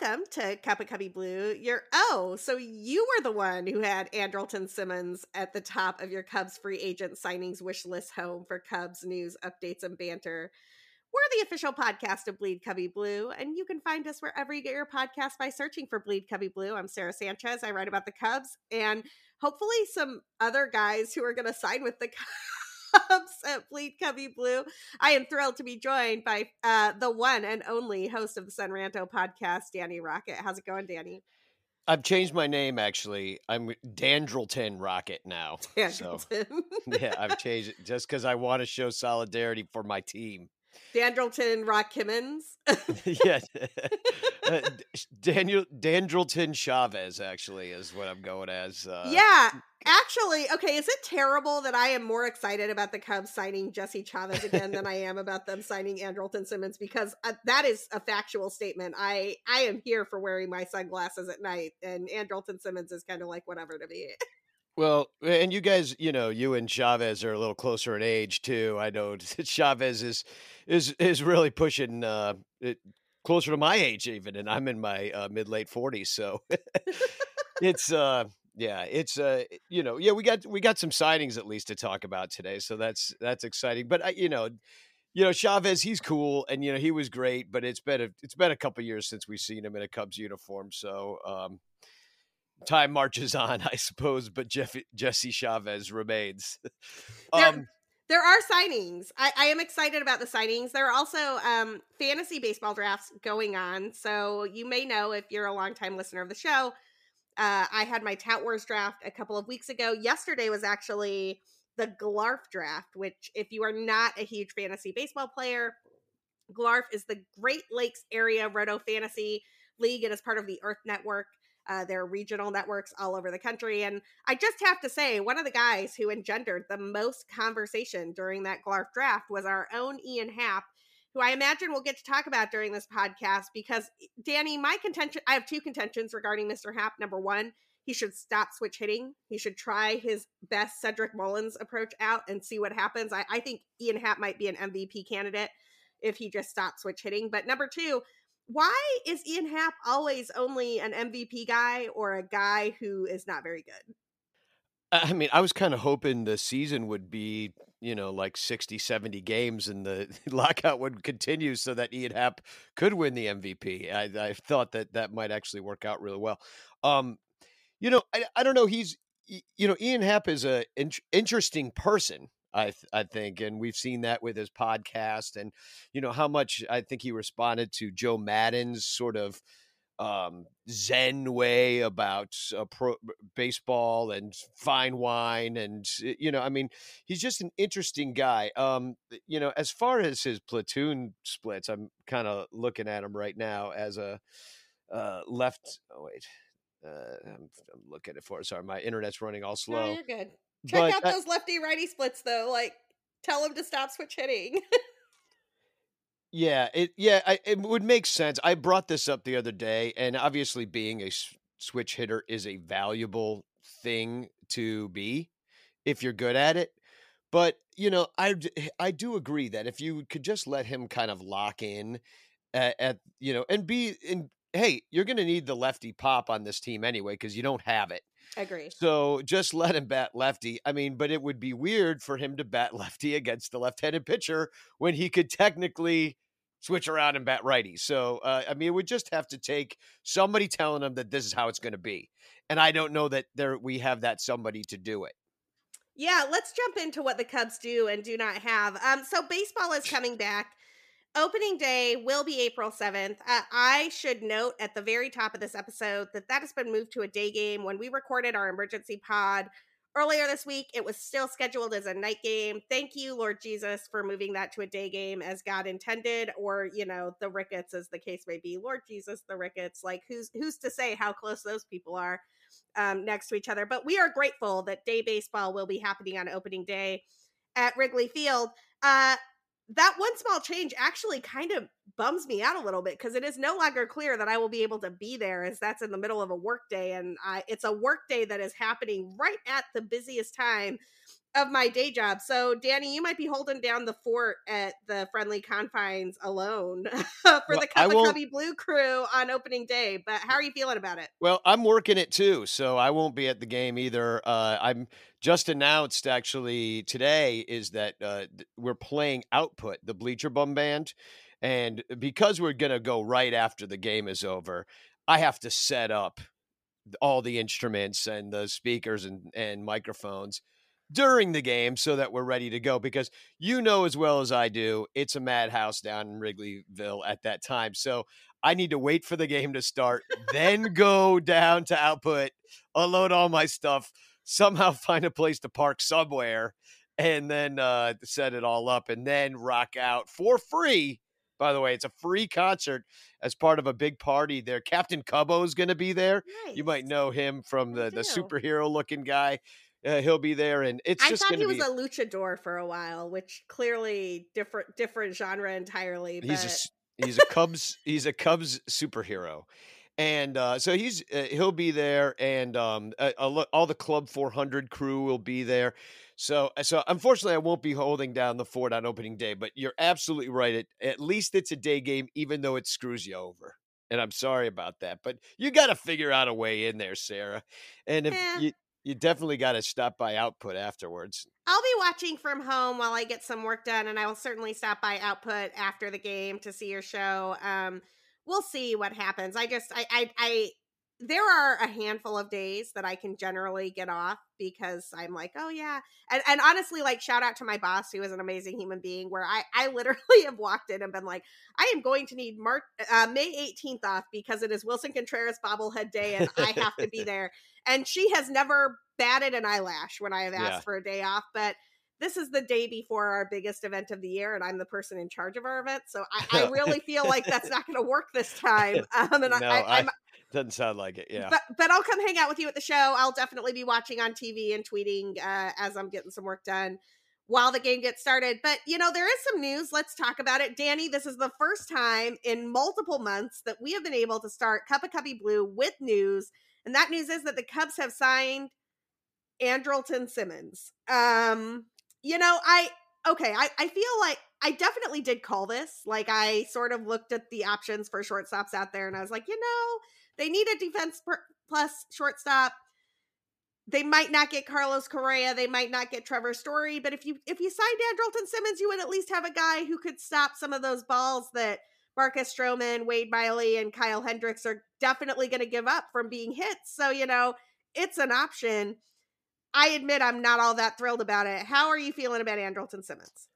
welcome to Cup of Cubby Blue. You're oh, so you were the one who had Andrelton Simmons at the top of your Cubs free agent signings wish list home for Cubs news, updates, and banter. We're the official podcast of Bleed Cubby Blue, and you can find us wherever you get your podcast by searching for Bleed Cubby Blue. I'm Sara Sanchez. I write about the Cubs and hopefully some other guys who are going to sign with the Cubs at Bleed Cubby Blue. I am thrilled to be joined by uh, the one and only host of the Son Ranto podcast, Danny Rockett. How's it going, Danny? I've changed my name actually. I'm Dandrelton Rockett now. Dandrelton. So, yeah, I've changed it just because I want to show solidarity for my team. Dandrelton Rock Kimmins. yeah, uh, Daniel Dandrelton Chavez actually is what I'm going as. Uh, yeah, actually, okay. Is it terrible that I am more excited about the Cubs signing Jesse Chavez again than I am about them signing Andrelton Simmons? Because uh, that is a factual statement. I I am here for wearing my sunglasses at night, and Andrelton Simmons is kind of like whatever to me. Well, and you guys, you know, you and Chavez are a little closer in age too. I know Chavez is is is really pushing uh, it, closer to my age even, and I'm in my uh, mid late forties. So it's uh, yeah, it's uh, you know, yeah, we got we got some signings at least to talk about today, so that's that's exciting. But I, you know, you know, Chavez, he's cool, and you know, he was great. But it's been a it's been a couple years since we've seen him in a Cubs uniform, so. um time marches on, I suppose, but Jeff, Jesse Chavez remains. um, there, there, are signings. I, I, am excited about the signings. There are also um, fantasy baseball drafts going on. So you may know if you're a longtime listener of the show. Uh, I had my Tout Wars draft a couple of weeks ago. Yesterday was actually the Glarf draft, which, if you are not a huge fantasy baseball player, Glarf is the Great Lakes Area Roto Fantasy League. It is part of the Earth Network. Uh, there are regional networks all over the country. And I just have to say, one of the guys who engendered the most conversation during that Glarf draft was our own Ian Happ, who I imagine we'll get to talk about during this podcast. Because, Danny, my contention, I have two contentions regarding Mr. Happ. Number one, he should stop switch hitting. He should try his best Cedric Mullins approach out and see what happens. I, I think Ian Happ might be an MVP candidate if he just stops switch hitting. But number two, why is Ian Happ always only an MVP guy or a guy who is not very good? I mean, I was kind of hoping the season would be, you know, like 60, 70 games and the lockout would continue so that Ian Happ could win the MVP. I, I thought that that might actually work out really well. Um, you know, I, I don't know. He's, you know, Ian Happ is a in- interesting person. I th- I think, and we've seen that with his podcast, and you know how much I think he responded to Joe Maddon's sort of um, Zen way about uh, pro- baseball and fine wine, and you know, I mean, he's just an interesting guy. Um, you know, as far as his platoon splits, I'm kind of looking at him right now as a uh, left. Oh wait. Uh, I'm, I'm looking at it for. Sorry, my internet's running all slow. No, you're good. Check but, out those lefty righty splits though. Like tell him to stop switch hitting. yeah, it yeah, I, it would make sense. I brought this up the other day and obviously being a switch hitter is a valuable thing to be if you're good at it. But, you know, I I do agree that if you could just let him kind of lock in at, at you know, and be in hey, you're going to need the lefty pop on this team anyway because you don't have it. Agree. So just let him bat lefty. I mean, but it would be weird for him to bat lefty against the left-handed pitcher when he could technically switch around and bat righty. So uh, I mean, it would just have to take somebody telling him that this is how it's going to be, and I don't know that there we have that somebody to do it. Yeah, let's jump into what the Cubs do and do not have. Um, so baseball is coming back opening day will be April 7th. Uh, I should note at the very top of this episode that that has been moved to a day game. When we recorded our emergency pod earlier this week, it was still scheduled as a night game. Thank you, Lord Jesus, for moving that to a day game as God intended, or you know, the Ricketts, as the case may be. Lord Jesus, the Ricketts. Like, who's who's to say how close those people are um, next to each other? But we are grateful that day baseball will be happening on opening day at Wrigley Field. Uh, that one small change actually kind of bums me out a little bit because it is no longer clear that I will be able to be there as that's in the middle of a workday and I, it's a workday that is happening right at the busiest time of my day job. So, Danny, you might be holding down the fort at the friendly confines alone for well, the Cup Cubby Blue crew on opening day. But how are you feeling about it? Well, I'm working it too, so I won't be at the game either. Uh, I'm just announced actually today is that uh, we're playing Output, the Bleacher Bum Band. And because we're going to go right after the game is over, I have to set up all the instruments and the speakers and, and microphones during the game so that we're ready to go because you know as well as I do it's a madhouse down in Wrigleyville at that time. So I need to wait for the game to start, then go down to output, unload all my stuff, somehow find a place to park somewhere and then uh, set it all up and then rock out for free by the way. It's a free concert as part of a big party there. Captain Cubbo is going to be there. Nice. You might know him from the, the superhero looking guy. Uh, he'll be there, and it's I. Thought he was be... a luchador for a while, which clearly different different genre entirely. But... He's a he's a Cubs he's a Cubs superhero, and uh, so he's uh, he'll be there, and um, all the Club 400 crew will be there. So, uh, so unfortunately, I won't be holding down the fort on opening day. But you're absolutely right. It, at least it's a day game, even though it screws you over. And I'm sorry about that, but you got to figure out a way in there, Sara. And if yeah. you you definitely got to stop by Output afterwards. I'll be watching from home while I get some work done, and I will certainly stop by Output after the game to see your show. Um, we'll see what happens. I just I I, I there are a handful of days that I can generally get off because I'm like, oh yeah. And and honestly, like shout out to my boss who is an amazing human being where I, I literally have walked in and been like, I am going to need March uh, May 18th off because it is Willson Contreras bobblehead day and I have to be there. And she has never batted an eyelash when I have asked yeah. for a day off, but this is the day before our biggest event of the year, and I'm the person in charge of our event. So I, I really feel like that's not going to work this time. Um, and no, I, am doesn't sound like it. Yeah. But but I'll come hang out with you at the show. I'll definitely be watching on TV and tweeting uh, as I'm getting some work done while the game gets started. But you know, there is some news. Let's talk about it. Danny, this is the first time in multiple months that we have been able to start Cup of Cubby Blue with news. And that news is that the Cubs have signed Andrelton Simmons. Um, you know, I okay, I, I feel like I definitely did call this. Like I sort of looked at the options for shortstops out there and I was like, you know, they need a defense per- plus shortstop. They might not get Carlos Correa. They might not get Trevor Story. But if you if you signed Andrelton Simmons, you would at least have a guy who could stop some of those balls that Marcus Stroman, Wade Miley, and Kyle Hendricks are definitely going to give up from being hit. So you know it's an option. I admit I'm not all that thrilled about it. How are you feeling about Andrelton Simmons?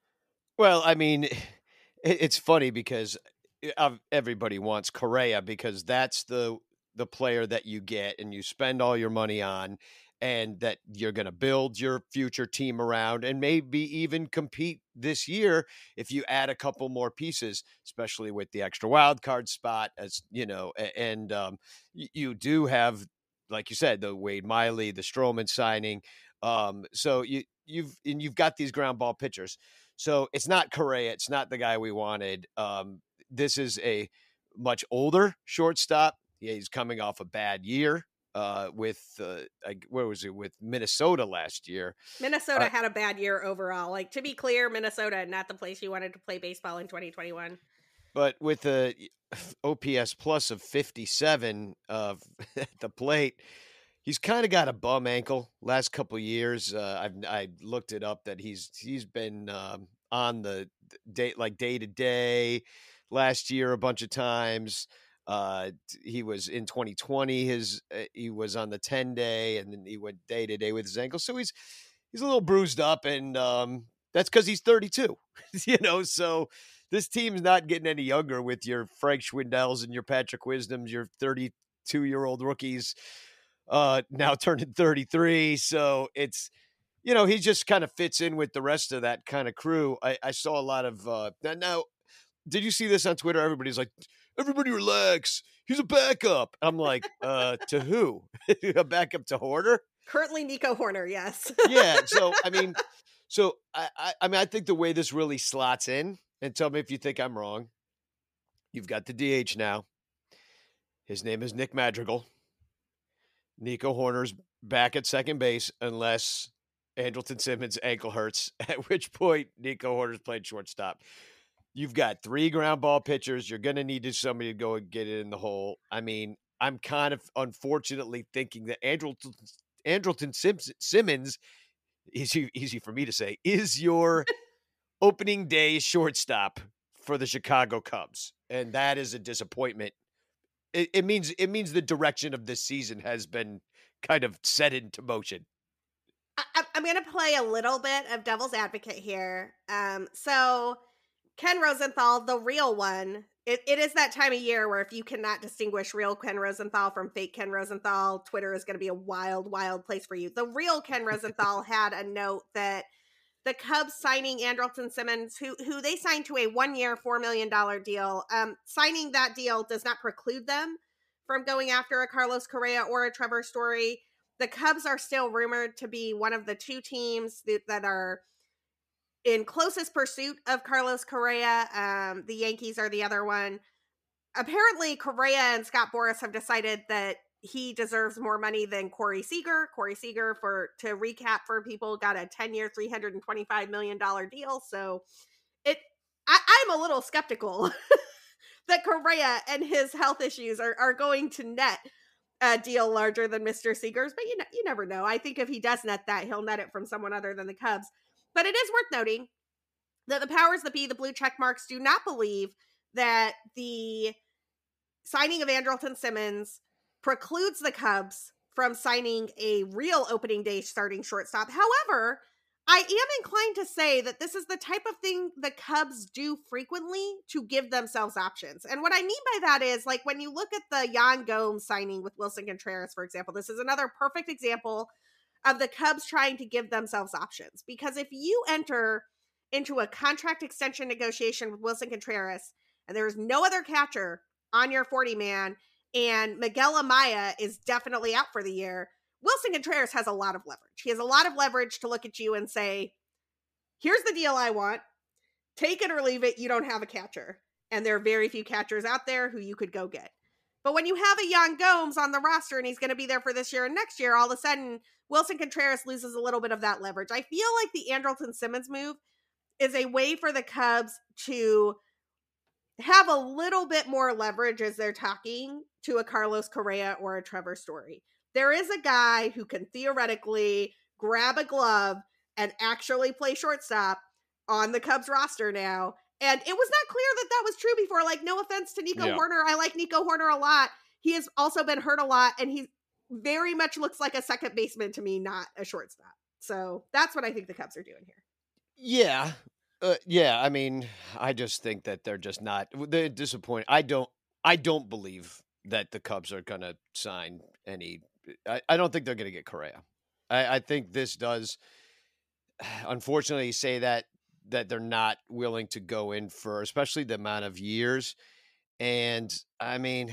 Well, I mean, it's funny because eh, everybody wants Correa because that's the the player that you get and you spend all your money on and that you're going to build your future team around and maybe even compete this year if you add a couple more pieces especially with the extra wild card spot as you know and um, you do have like you said the Wade Miley the Stroman signing um, so you you've and you've got these ground ball pitchers so it's not Correa it's not the guy we wanted um, this is a much older shortstop yeah, he's coming off a bad year uh, with uh, where was it with Minnesota last year? Minnesota uh, had a bad year overall. Like to be clear, Minnesota not the place you wanted to play baseball in 2021. But with the OPS plus of 57 uh, at the plate, he's kind of got a bum ankle. Last couple years, uh, I've I looked it up that he's he's been um, on the date like day to day last year a bunch of times. Uh, he was in 2020. His uh, he was on the 10 day, and then he went day to day with his ankle. So he's he's a little bruised up, and um, that's because he's 32. you know, so this team's not getting any younger with your Frank Schwindels and your Patrick Wisdoms, your 32 year old rookies, uh, now turning 33. So it's you know he just kind of fits in with the rest of that kind of crew. I, I saw a lot of uh, now. Did you see this on Twitter? Everybody's like everybody relax. He's a backup. I'm like, uh, to who? a backup to Hoerner? Currently Nico Hoerner, yes. yeah. So I mean, so I, I I mean I think the way this really slots in, and tell me if you think I'm wrong. You've got the DH now. His name is Nick Madrigal. Nico Hoerner's back at second base unless Andrelton Simmons ankle hurts, at which point Nico Hoerner's played shortstop. You've got three ground ball pitchers. You're going to need somebody to go and get it in the hole. I mean, I'm kind of unfortunately thinking that Andrelton, Andrelton Sims, Simmons, easy, easy for me to say, is your opening day shortstop for the Chicago Cubs. And that is a disappointment. It, it means it means the direction of this season has been kind of set into motion. I, am going to play a little bit of devil's advocate here. Um, so Ken Rosenthal, the real one, it, it is that time of year where if you cannot distinguish real Ken Rosenthal from fake Ken Rosenthal, Twitter is going to be a wild, wild place for you. The real Ken Rosenthal had a note that the Cubs signing Andrelton Simmons, who who they signed to a one year, four million dollar deal. Um, signing that deal does not preclude them from going after a Carlos Correa or a Trevor Story. The Cubs are still rumored to be one of the two teams that, that are in closest pursuit of Carlos Correa. Um, the Yankees are the other one. Apparently, Correa and Scott Boras have decided that he deserves more money than Corey Seager. Corey Seager, for to recap for people, got a 10 year, $325 million deal. So it I, I'm a little skeptical that Correa and his health issues are, are going to net a deal larger than Mr. Seager's, but you know, you never know. I think if he does net that, he'll net it from someone other than the Cubs. But it is worth noting that the powers that be, the blue check marks, do not believe that the signing of Andrelton Simmons precludes the Cubs from signing a real opening day starting shortstop. However, I am inclined to say that this is the type of thing the Cubs do frequently to give themselves options. And what I mean by that is like when you look at the Yan Gomes signing with Willson Contreras, for example, this is another perfect example of the Cubs trying to give themselves options. Because if you enter into a contract extension negotiation with Willson Contreras and there is no other catcher on your 40 man and Miguel Amaya is definitely out for the year, Willson Contreras has a lot of leverage. He has a lot of leverage to look at you and say, here's the deal I want. Take it or leave it. You don't have a catcher. And there are very few catchers out there who you could go get. But when you have a Yan Gomes on the roster and he's going to be there for this year and next year, all of a sudden Willson Contreras loses a little bit of that leverage. I feel like the Andrelton Simmons move is a way for the Cubs to have a little bit more leverage as they're talking to a Carlos Correa or a Trevor Story. There is a guy who can theoretically grab a glove and actually play shortstop on the Cubs roster now. And it was not clear that that was true before. Like, no offense to Nico yeah. Hoerner. I like Nico Hoerner a lot. He has also been hurt a lot, and he very much looks like a second baseman to me, not a shortstop. So that's what I think the Cubs are doing here. Yeah, uh, yeah, I mean, I just think that they're just not. They're disappointed. I don't. I don't believe that the Cubs are going to sign any. I, I don't think they're going to get Correa. I, I think this does, unfortunately, say that that they're not willing to go in for, especially the amount of years. And I mean,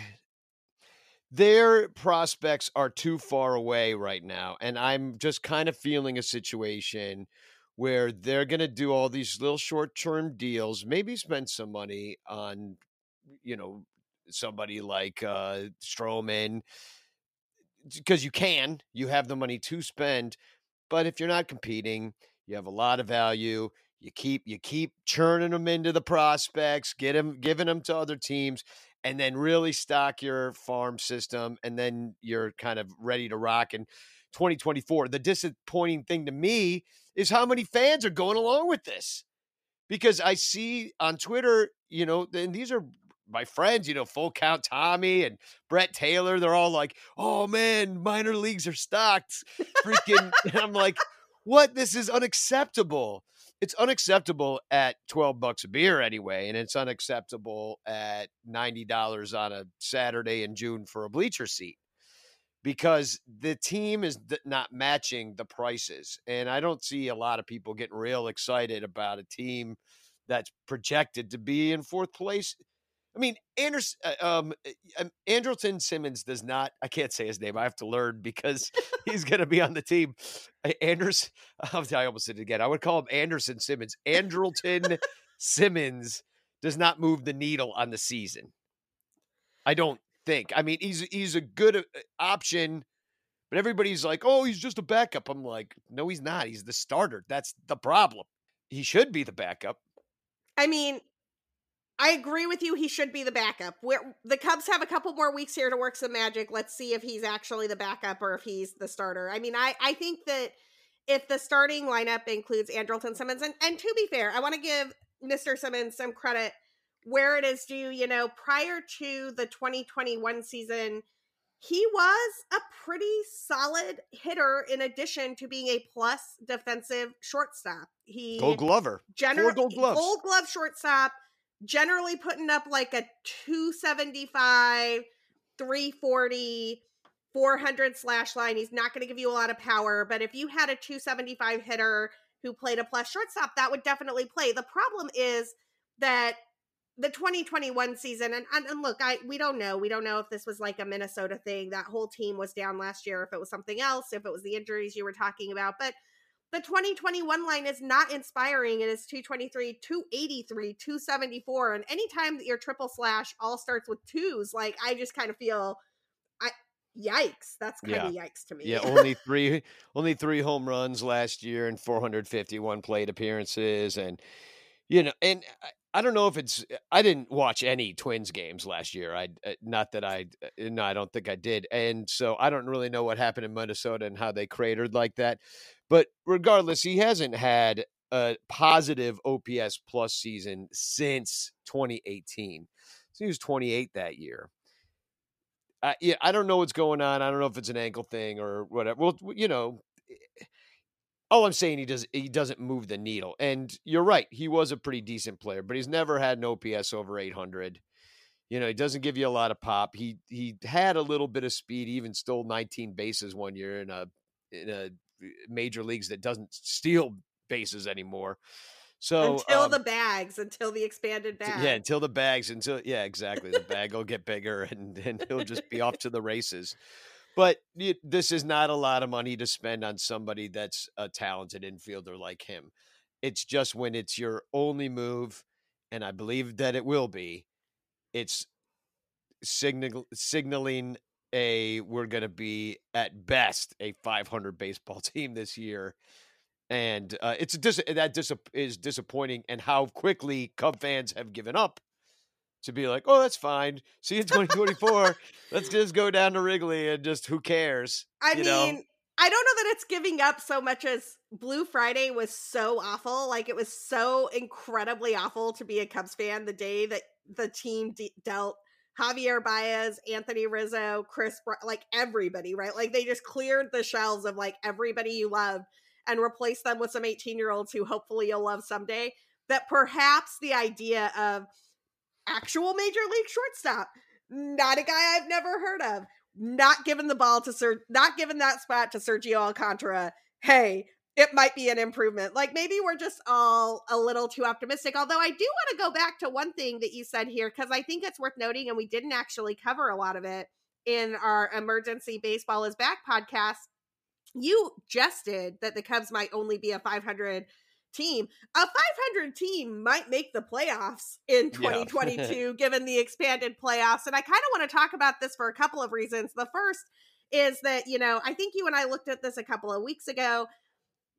their prospects are too far away right now, and I'm just kind of feeling a situation where they're going to do all these little short-term deals, maybe spend some money on, you know, somebody like uh, Stroman, because you can, you have the money to spend. But if you're not competing, you have a lot of value. You keep you keep churning them into the prospects, get them, giving them to other teams, and then really stock your farm system, and then you're kind of ready to rock. And 2024. The disappointing thing to me is how many fans are going along with this. Because I see on Twitter, you know, and these are my friends, you know, Full Count Tommy and Brett Taylor, they're all like, oh man, minor leagues are stocked. Freaking, I'm like, what? This is unacceptable. It's unacceptable at 12 bucks a beer anyway. And it's unacceptable at $90 on a Saturday in June for a bleacher seat because the team is not matching the prices. And I don't see a lot of people getting real excited about a team that's projected to be in fourth place. I mean, Anders, uh, um, uh, um, Andrelton Simmons does not. I can't say his name. I have to learn because he's going to be on the team. Anders, I almost said it again. I would call him Anderson Simmons. Andrelton Simmons does not move the needle on the season. I don't think. I mean, he's he's a good uh, option But everybody's like, "Oh, he's just a backup." I'm like, "No, he's not. He's the starter. That's the problem. He should be the backup." I mean, I agree with you. He should be the backup. Where the Cubs have a couple more weeks here to work some magic. Let's see if he's actually the backup or if he's the starter. I mean, I I think that if the starting lineup includes Andrelton Simmons, and and to be fair, I want to give Mr. Simmons some credit where it is due. You know, prior to the 2021 season, he was a pretty solid hitter in addition to being a plus defensive shortstop. He Gold Glover, general gold gloves. gold glove shortstop, generally putting up like a 275, 340, 400 slash line. He's not going to give you a lot of power, but if you had a 275 hitter who played a plus shortstop, that would definitely play. The problem is that the 2021 season and, and, and look i we don't know we don't know if this was like a minnesota thing that whole team was down last year if it was something else if it was the injuries you were talking about but the 2021 line is not inspiring it is 223 283 274 and anytime that your triple slash all starts with twos like i just kind of feel i yikes that's kind Yeah. of yikes to me Yeah, only three only three home runs last year and 451 plate appearances and you know and I, I don't know if it's I didn't watch any Twins games last year. I uh, not that I uh, no I don't think I did. And so I don't really know what happened in Minnesota and how they cratered like that. But regardless, he hasn't had a positive OPS plus season since 2018. So he was 28 that year. Uh, yeah, I don't know what's going on. I don't know if it's an ankle thing or whatever. Well, you know, all I'm saying he does he doesn't move the needle. And you're right, he was a pretty decent player, but he's never had an OPS over 800. You know, he doesn't give you a lot of pop. He he had a little bit of speed. He even stole 19 bases one year in a in a major leagues that doesn't steal bases anymore. So until um, the bags until the expanded T- bag Yeah, until the bags, until yeah, exactly. The bag will get bigger, and and he'll just be off to the races. But y- this is not a lot of money to spend on somebody that's a talented infielder like him. It's just when it's your only move, and I believe that it will be. It's signal signaling a we're going to be at best a 500 baseball team this year and uh, it's a dis- that dis- is disappointing and how quickly cub fans have given up to be like oh that's fine see you in 2024 let's just go down to wrigley and just who cares I you mean, know? I don't know that it's giving up so much as Blue Friday was so awful. Like it was so incredibly awful to be a Cubs fan the day that the team de- dealt Javier Baez, Anthony Rizzo, Kris, Br- like everybody, right? Like they just cleared the shelves of like everybody you loved and replaced them with some 18 year olds who hopefully you'll love someday. That perhaps the idea of actual major league shortstop, not a guy I've never heard of, not giving the ball to Sir, not giving that spot to Sergio Alcantara. Hey, it might be an improvement. Like maybe we're just all a little too optimistic. Although I do want to go back to one thing that you said here because I think it's worth noting, and we didn't actually cover a lot of it in our emergency baseball is back podcast. You jested that the Cubs might only be a 500 team. A 500 team might make the playoffs in Yeah. 2022 given the expanded playoffs. And I kind of want to talk about this for a couple of reasons. The first is that, you know, I think you and I looked at this a couple of weeks ago.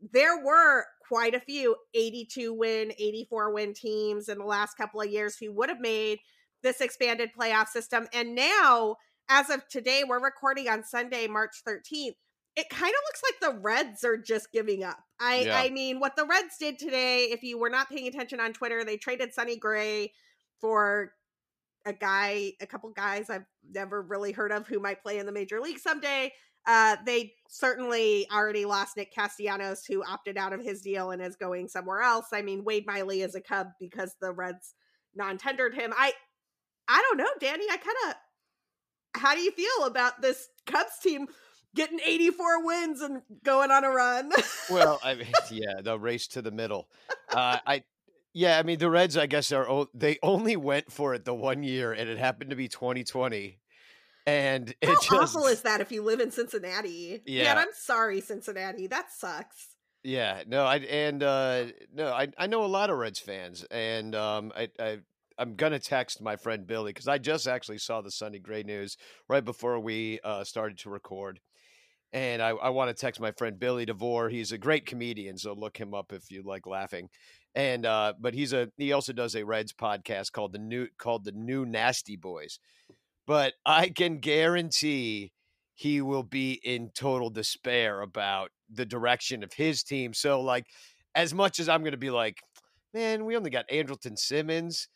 There were quite a few 82 win, 84 win teams in the last couple of years who would have made this expanded playoff system. And now, as of today, we're recording on Sunday, March 13th it kind of looks like the Reds are just giving up. I Yeah. I mean, what the Reds did today, if you were not paying attention on Twitter, they traded Sonny Gray for a guy, a couple guys I've never really heard of who might play in the major league someday. Uh, they certainly already lost Nick Castellanos, who opted out of his deal and is going somewhere else. I mean, Wade Miley is a Cub because the Reds non-tendered him. I I don't know, Danny. I kind of how do you feel about this Cubs team getting 84 wins and going on a run? well i mean yeah the race to the middle uh, i yeah i mean the reds i guess are they only went for it the one year and it happened to be 2020 and it How just awful is that if you live in Cincinnati? Yeah. Man, I'm sorry, Cincinnati. That sucks. Yeah, no, I and uh no, I I know a lot of Reds fans, and um, I I I'm gonna text my friend Billy because I just actually saw the Sonny Gray news right before we uh started to record, and I, I want to text my friend Billy DeVore. He's a great comedian, so look him up if you like laughing. And uh, but he's a he also does a Reds podcast called the new called the New Nasty Boys. But I can guarantee he will be in total despair about the direction of his team. So like as much as I'm going to be like, man, we only got Andrelton Simmons.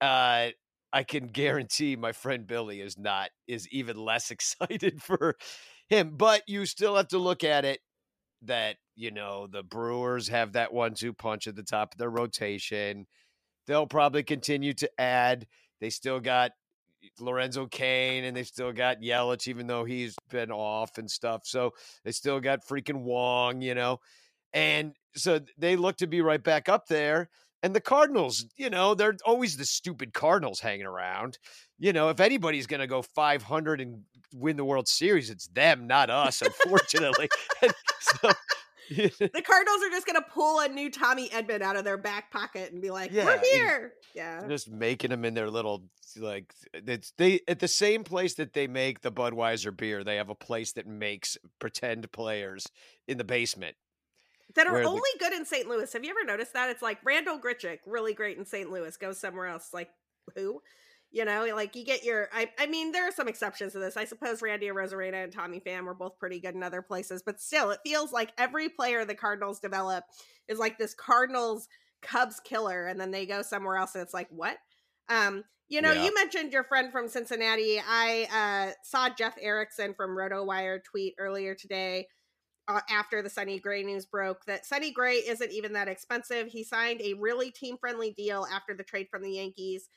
Uh, I can guarantee my friend Billy is not is even less excited for him. But you still have to look at it that you know the Brewers have that one-two punch at the top of their rotation. They'll probably continue to add. They still got Lorenzo Cain and they still got Yelich, even though he's been off and stuff. So they still got freaking Wong, you know. And so they look to be right back up there. And the Cardinals, you know, they're always the stupid Cardinals hanging around. You know, if anybody's going to go 500 and win the World Series, it's them, not us, unfortunately. so, the Cardinals are just going to pull a new Tommy Edman out of their back pocket and be like, yeah, "We're here." Yeah, just making them in their little like it's they at the same place that they make the Budweiser beer. They have a place that makes pretend players in the basement that are only the... good in St. Louis. Have you ever noticed that? It's like Randal Grichuk, really great in St. Louis, goes somewhere else. Like who? You know, like you get your. I, I mean, there are some exceptions to this. I suppose Randy Arozarena and Tommy Pham were both pretty good in other places, but still, it feels like every player the Cardinals develop is like this Cardinals Cubs killer, and then they go somewhere else, and it's like what? Um, you know, yeah. you mentioned your friend from Cincinnati. I uh, saw Jeff Erickson from RotoWire tweet earlier today uh, after the Sonny Gray news broke that Sonny Gray isn't even that expensive. He signed a really team friendly deal after the trade from the Yankees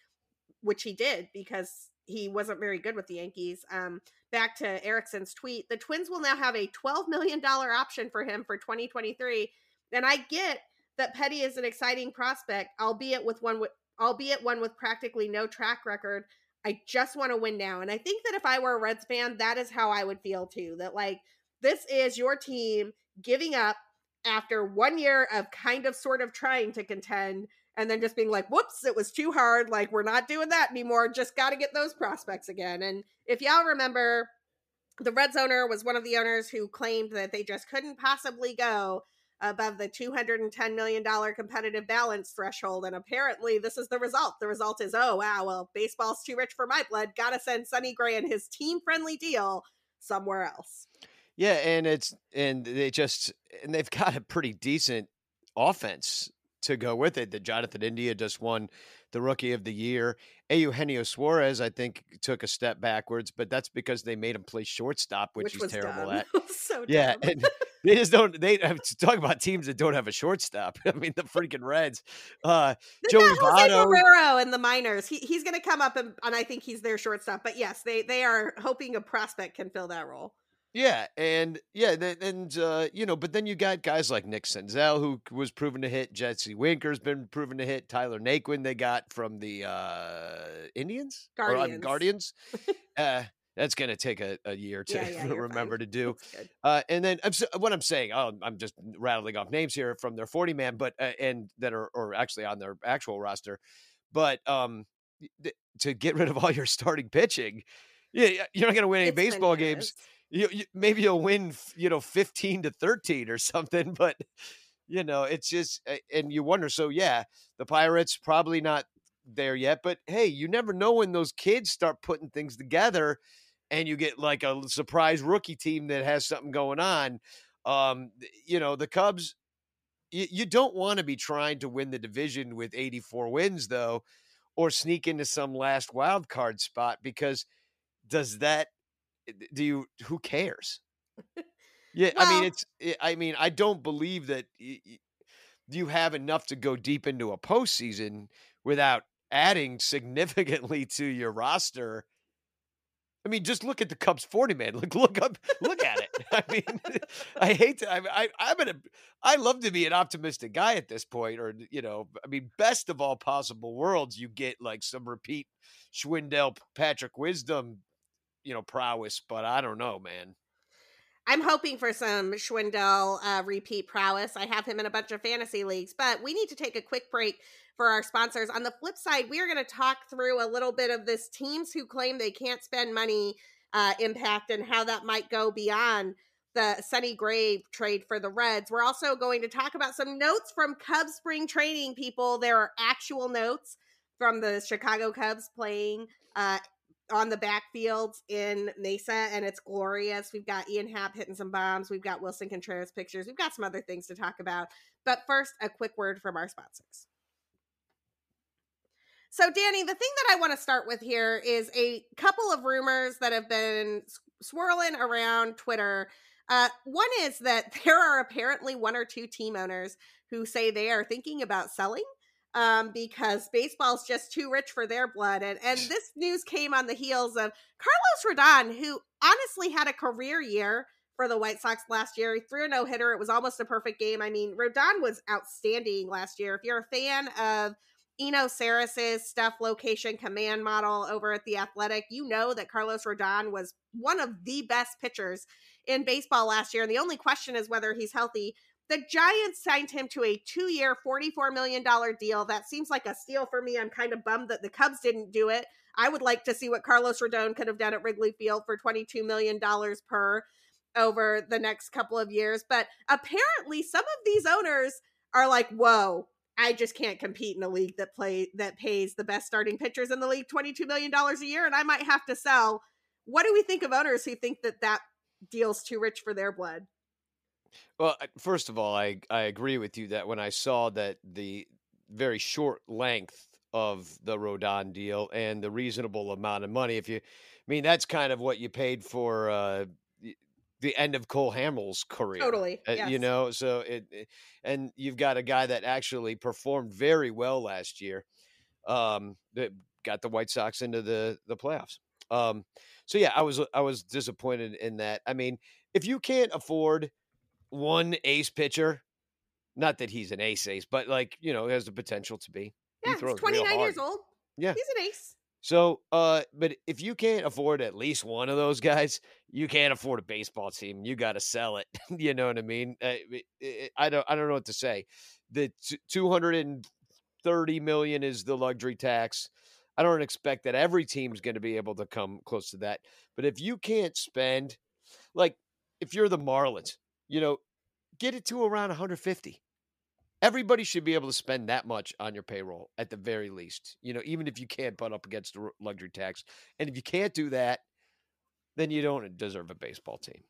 which he did because he wasn't very good with the Yankees. Um, back to Erickson's tweet, the Twins will now have a $12 million option for him for 2023. And I get that Petty is an exciting prospect, albeit with one with albeit one with practically no track record. I just want to win now. And I think that if I were a Reds fan, that is how I would feel too. That like this is your team giving up after one year of kind of sort of trying to contend and then just being like, whoops, it was too hard. Like, we're not doing that anymore. Just got to get those prospects again. And if y'all remember, the Reds owner was one of the owners who claimed that they just couldn't possibly go above the $210 million competitive balance threshold. And apparently, this is the result. The result is, oh, wow, well, baseball's too rich for my blood. Got to send Sonny Gray and his team friendly deal somewhere else. Yeah, and it's and they just and they've got a pretty decent offense to go with it. That Jonathan India just won the Rookie of the Year. Eugenio Suarez, I think, took a step backwards, but that's because they made him play shortstop, which, which he's terrible dumb. at. so yeah, and they just don't. They talk about teams that don't have a shortstop. I mean, the freaking Reds. Uh, Joey Votto, Barrero in the minors. He, he's going to come up, and, and I think he's their shortstop. But yes, they they are hoping a prospect can fill that role. Yeah, and yeah, and uh, you know, but then you got guys like Nick Senzel, who was proven to hit. Jesse Winker's been proven to hit. Tyler Naquin, they got from the uh, Indians, Guardians. Or, uh, Guardians. uh, that's going to take a, a, year to yeah, yeah, remember fine. to do. Uh, and then I'm, what I'm saying, oh, I'm just rattling off names here from their 40 man, but uh, and that are or actually on their actual roster, but um, th- to get rid of all your starting pitching, yeah, you're not going to win any it's baseball games you, you, maybe you'll win, you know, 15 to 13 or something, but you know, it's just and you wonder so yeah, the Pirates probably not there yet, but hey, you never know when those kids start putting things together and you get like a surprise rookie team that has something going on. Um, you know, the Cubs you, you don't want to be trying to win the division with 84 wins though or sneak into some last wild card spot because does that do you who cares yeah well, i mean it's eh, i mean i don't believe that you have enough to go deep into a postseason without adding significantly to your roster I mean, just look at the Cubs forty man. Look, look up, look at it. I mean, I hate to. I, I, I'm an. I love to be an optimistic guy at this point, or you know, I mean, best of all possible worlds, you get like some repeat Schwindel, Patrick Wisdom you know, prowess, but I don't know, man. I'm hoping for some Schwindel uh, repeat prowess. I have him in a bunch of fantasy leagues, but we need to take a quick break for our sponsors. On the flip side, we are going to talk through a little bit of this teams who claim they can't spend money uh, impact and how that might go beyond the Sonny Gray trade for the Reds. We're also going to talk about some notes from Cubs spring training people. There are actual notes from the Chicago Cubs playing uh, on the backfields in Mesa, and it's glorious. We've got Ian Happ hitting some bombs. We've got Willson Contreras pictures. We've got some other things to talk about. But first, a quick word from our sponsors. So, Danny, the thing that I want to start with here is a couple of rumors that have been swirling around Twitter. Uh, one is that there are apparently one or two team owners who say they are thinking about selling um, because baseball's just too rich for their blood. And, and this news came on the heels of Carlos Rodon, who honestly had a career year for the White Sox last year. He threw a no hitter. It was almost a perfect game. I mean, Rodon was outstanding last year. If you're a fan of Eno Sarris's stuff location command model over at the Athletic, you know that Carlos Rodon was one of the best pitchers in baseball last year. And the only question is whether he's healthy. The Giants signed him to a two year, $44 million deal. That seems like a steal for me. I'm kind of bummed that the Cubs didn't do it. I would like to see what Carlos Rodon could have done at Wrigley Field for $22 million per over the next couple of years. But apparently, some of these owners are like, whoa, I just can't compete in a league that play that pays the best starting pitchers in the league $22 million a year and I might have to sell. What do we think of owners who think that that deal's too rich for their blood? Well, first of all, I I agree with you that when I saw that the very short length of the Rodon deal and the reasonable amount of money, if you, I mean, that's kind of what you paid for uh, the end of Cole Hamels' career. Totally. Uh, yes. You know, so it, it, and you've got a guy that actually performed very well last year. Um, that got the White Sox into the the playoffs. Um, so yeah, I was I was disappointed in that. I mean, if you can't afford one ace pitcher, not that he's an ace ace, but like you know, he has the potential to be. Yeah, he he's 29 years old. Yeah, he's an ace. So, uh, but if you can't afford at least one of those guys, you can't afford a baseball team. You got to sell it. you know what I mean? Uh, I don't. I don't know what to say. The two hundred and thirty million is the luxury tax. I don't expect that every team is going to be able to come close to that. But if you can't spend, like, if you're the Marlins, you know, get it to around 150. Everybody should be able to spend that much on your payroll at the very least. You know, even if you can't butt up against the luxury tax. And if you can't do that, then you don't deserve a baseball team.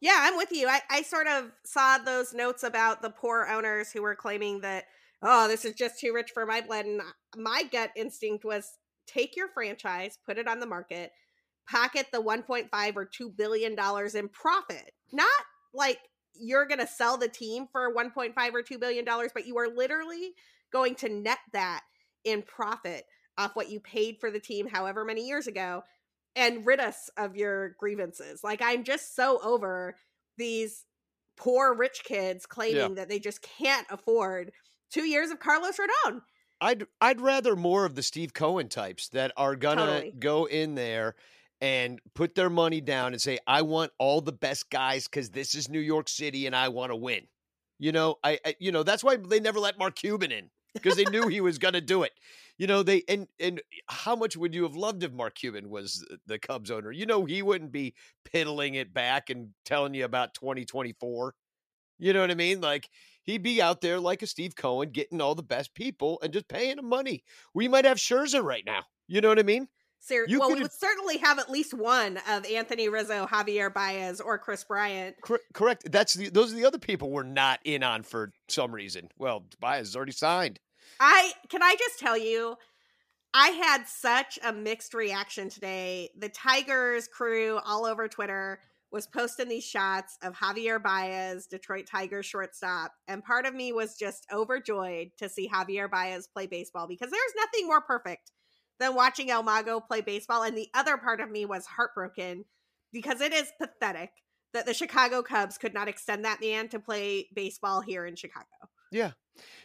Yeah, I'm with you. I, I sort of saw those notes about the poor owners who were claiming that, oh, this is just too rich for my blood. And uh, my gut instinct was take your franchise, put it on the market, pocket the 1.5 or 2 billion dollars in profit. Not like you're going to sell the team for 1.5 or 2 billion dollars but you are literally going to net that in profit off what you paid for the team however many years ago and rid us of your grievances like i'm just so over these poor rich kids claiming yeah. that they just can't afford 2 years of Carlos Rodon I'd I'd rather more of the Steve Cohen types that are gonna totally. go in there and put their money down and say, I want all the best guys because this is New York City and I want to win. You know, I, I, you know, that's why they never let Mark Cuban in because they knew he was going to do it. You know, they and and how much would you have loved if Mark Cuban was the Cubs owner? You know, he wouldn't be piddling it back and telling you about 2024. You know what I mean? Like he'd be out there like a Steve Cohen, getting all the best people and just paying them money. We might have Scherzer right now. You know what I mean? Ser- you well, we would certainly have at least one of Anthony Rizzo, Javier Baez, or Kris Bryant. Cor- correct. That's the, those are the other people we're not in on for some reason. Well, Baez is already signed. I can I just tell you, I had such a mixed reaction today. The Tigers crew all over Twitter was posting these shots of Javier Baez, Detroit Tigers shortstop, and part of me was just overjoyed to see Javier Baez play baseball because there's nothing more perfect than watching El Mago play baseball. And the other part of me was heartbroken because it is pathetic that the Chicago Cubs could not extend that man to play baseball here in Chicago. Yeah.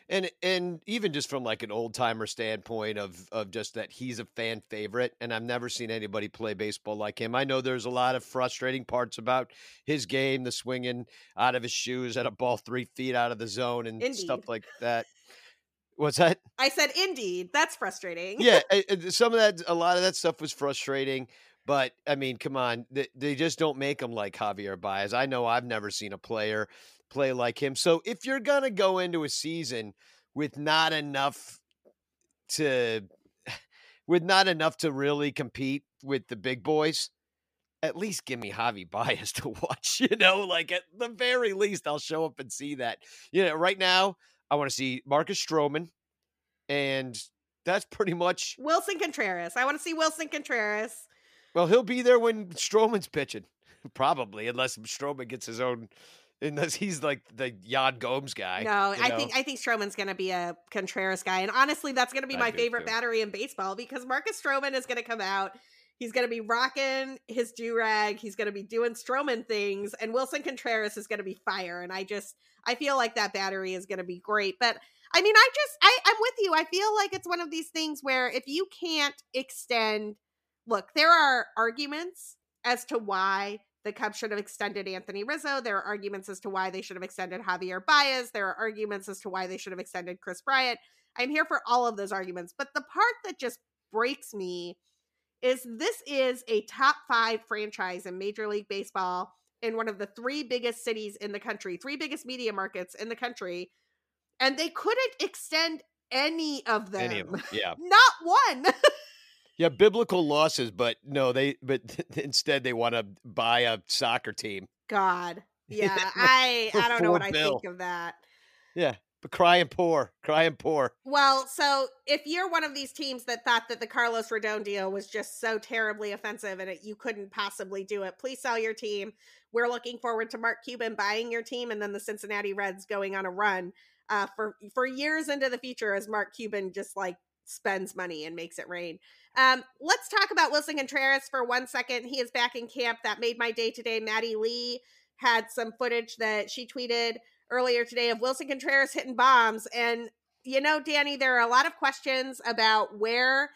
And and even just from like an old timer standpoint of of just that he's a fan favorite and I've never seen anybody play baseball like him. I know there's a lot of frustrating parts about his game, the swinging out of his shoes at a ball 3 feet out of the zone and Indeed. stuff like that. What's that? I said, indeed. That's frustrating. yeah, some of that, a lot of that stuff was frustrating, But I mean, come on, they, they just don't make them like Javier Baez. I know I've never seen a player play like him. So if you're gonna go into a season with not enough to with not enough to really compete with the big boys, at least give me Javi Baez to watch. You know, like at the very least, I'll show up and see that. You know, right now, I want to see Marcus Stroman, and that's pretty much Willson Contreras. I want to see Willson Contreras. Well, he'll be there when Stroman's pitching, probably, unless Stroman gets his own. Unless he's like the Yan Gomes guy. No, I know? think I think Stroman's going to be a Contreras guy, and honestly, that's going to be I my favorite too. battery in baseball because Marcus Stroman is going to come out. He's going to be rocking his do rag. He's going to be doing Stroman things, and Willson Contreras is going to be fire. And I just I feel like that battery is going to be great. But I mean, I just I, I'm with you. I feel like it's one of these things where if you can't extend look, there are arguments as to why the Cubs should have extended Anthony Rizzo. There are arguments as to why they should have extended Javier Baez. There are arguments as to why they should have extended Kris Bryant. I'm here for all of those arguments. But the part that just breaks me is this is a top five franchise in Major League Baseball in one of the three biggest cities in the country, three biggest media markets in the country. And they couldn't extend any of them. Any of them. Yeah. Not one. Yeah, biblical losses, but no, they but instead they want to buy a soccer team. God, yeah, I I don't know what bill. I think of that. Yeah, but crying poor, crying poor. Well, so if you're one of these teams that thought that the Carlos Rodón deal was just so terribly offensive and it, you couldn't possibly do it, please sell your team. We're looking forward to Mark Cuban buying your team and then the Cincinnati Reds going on a run uh, for for years into the future as Mark Cuban just like spends money and makes it rain. Um, let's talk about Willson Contreras for one second. He is back in camp. That made my day today. Maddie Lee had some footage that she tweeted earlier today of Willson Contreras hitting bombs. And, you know, Danny, there are a lot of questions about where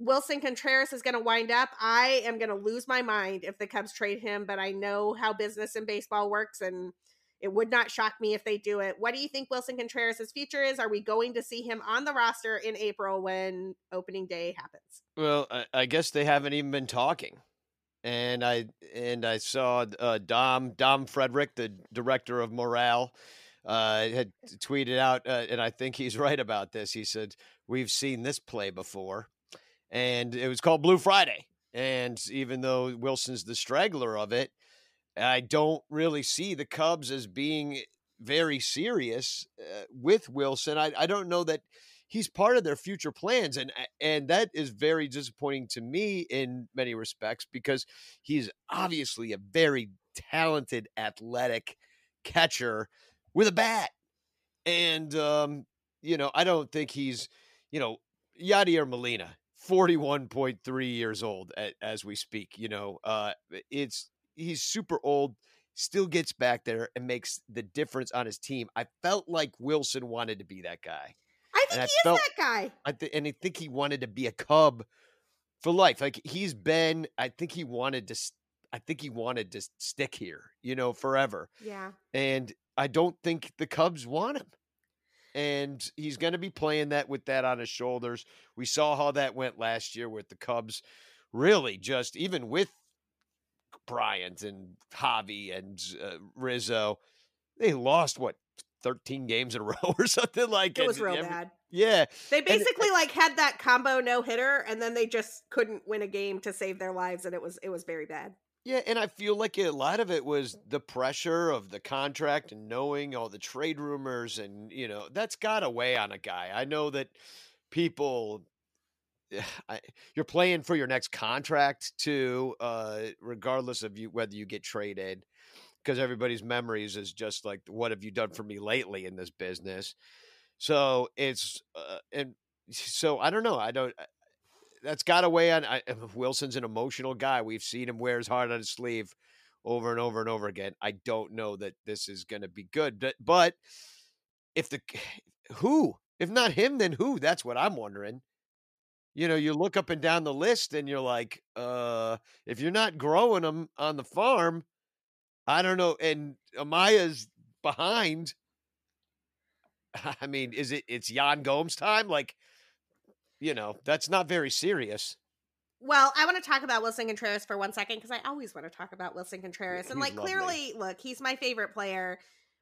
Willson Contreras is going to wind up. I am going to lose my mind if the Cubs trade him, but I know how business in baseball works and it would not shock me if they do it. What do you think Willson Contreras' future is? Are we going to see him on the roster in April when opening day happens? Well, I, I guess they haven't even been talking. And I and I saw uh, Dom Dom Frederick, the director of morale, uh, had tweeted out, uh, and I think he's right about this. He said, "We've seen this play before," and it was called Blue Friday. And even though Willson's the straggler of it, I don't really see the Cubs as being very serious uh, with Willson. I, I don't know that he's part of their future plans, and and that is very disappointing to me in many respects because he's obviously a very talented, athletic catcher with a bat, and um, you know I don't think he's you know Yadier Molina. 41.3 years old as we speak you know uh it's he's super old, still gets back there and makes the difference on his team. I felt like Willson wanted to be that guy. And he I felt, that guy. I th- and I think he wanted to be a Cub for life. Like he's been. I think he wanted to. I think he wanted to stick here. You know, forever. Yeah. And I don't think the Cubs want him. And he's going to be playing that with that on his shoulders. We saw how that went last year with the Cubs. Really, just even with Bryant and Javi and uh, Rizzo, they lost what 13 games in a row or something like that. it. was real every, bad. Yeah. They basically and, like had that combo no hitter and then they just couldn't win a game to save their lives and it was it was very bad. Yeah, and I feel like a lot of it was the pressure of the contract and knowing all the trade rumors and you know, that's got a weigh on a guy. I know that people I, you're playing for your next contract too, uh, regardless of you whether you get traded, because everybody's memories is just like, what have you done for me lately in this business? So it's uh, and so I don't know. I don't. Uh, that's got to weigh on. I, Willson's an emotional guy. We've seen him wear his heart on his sleeve over and over and over again. I don't know that this is going to be good, but but if the who if not him, then who? That's what I'm wondering you know, you look up and down the list and you're like, uh, if you're not growing them on the farm, I don't know. And Amaya's behind. I mean, is it, it's Yan Gomes time? Like, you know, that's not very serious. Well, I want to talk about Willson Contreras for one second because I always want to talk about Willson Contreras. and he's like lovely. clearly, look, he's my favorite player.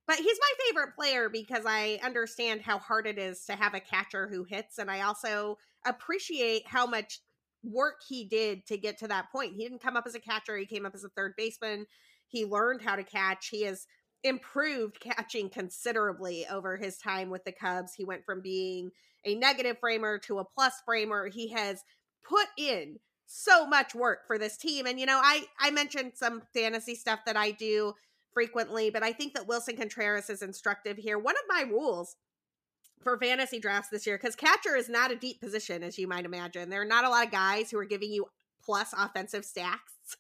But he's my favorite player because I understand how hard it is to have a catcher who hits and I also appreciate how much work he did to get to that point. He didn't come up as a catcher, he came up as a third baseman. He learned how to catch. He has improved catching considerably over his time with the Cubs. He went from being a negative framer to a plus framer. He has put in so much work for this team. And you know, I I mentioned some fantasy stuff that I do frequently, but I think that Willson Contreras is instructive here. One of my rules for fantasy drafts this year cuz catcher is not a deep position as you might imagine. There are not a lot of guys who are giving you plus offensive stacks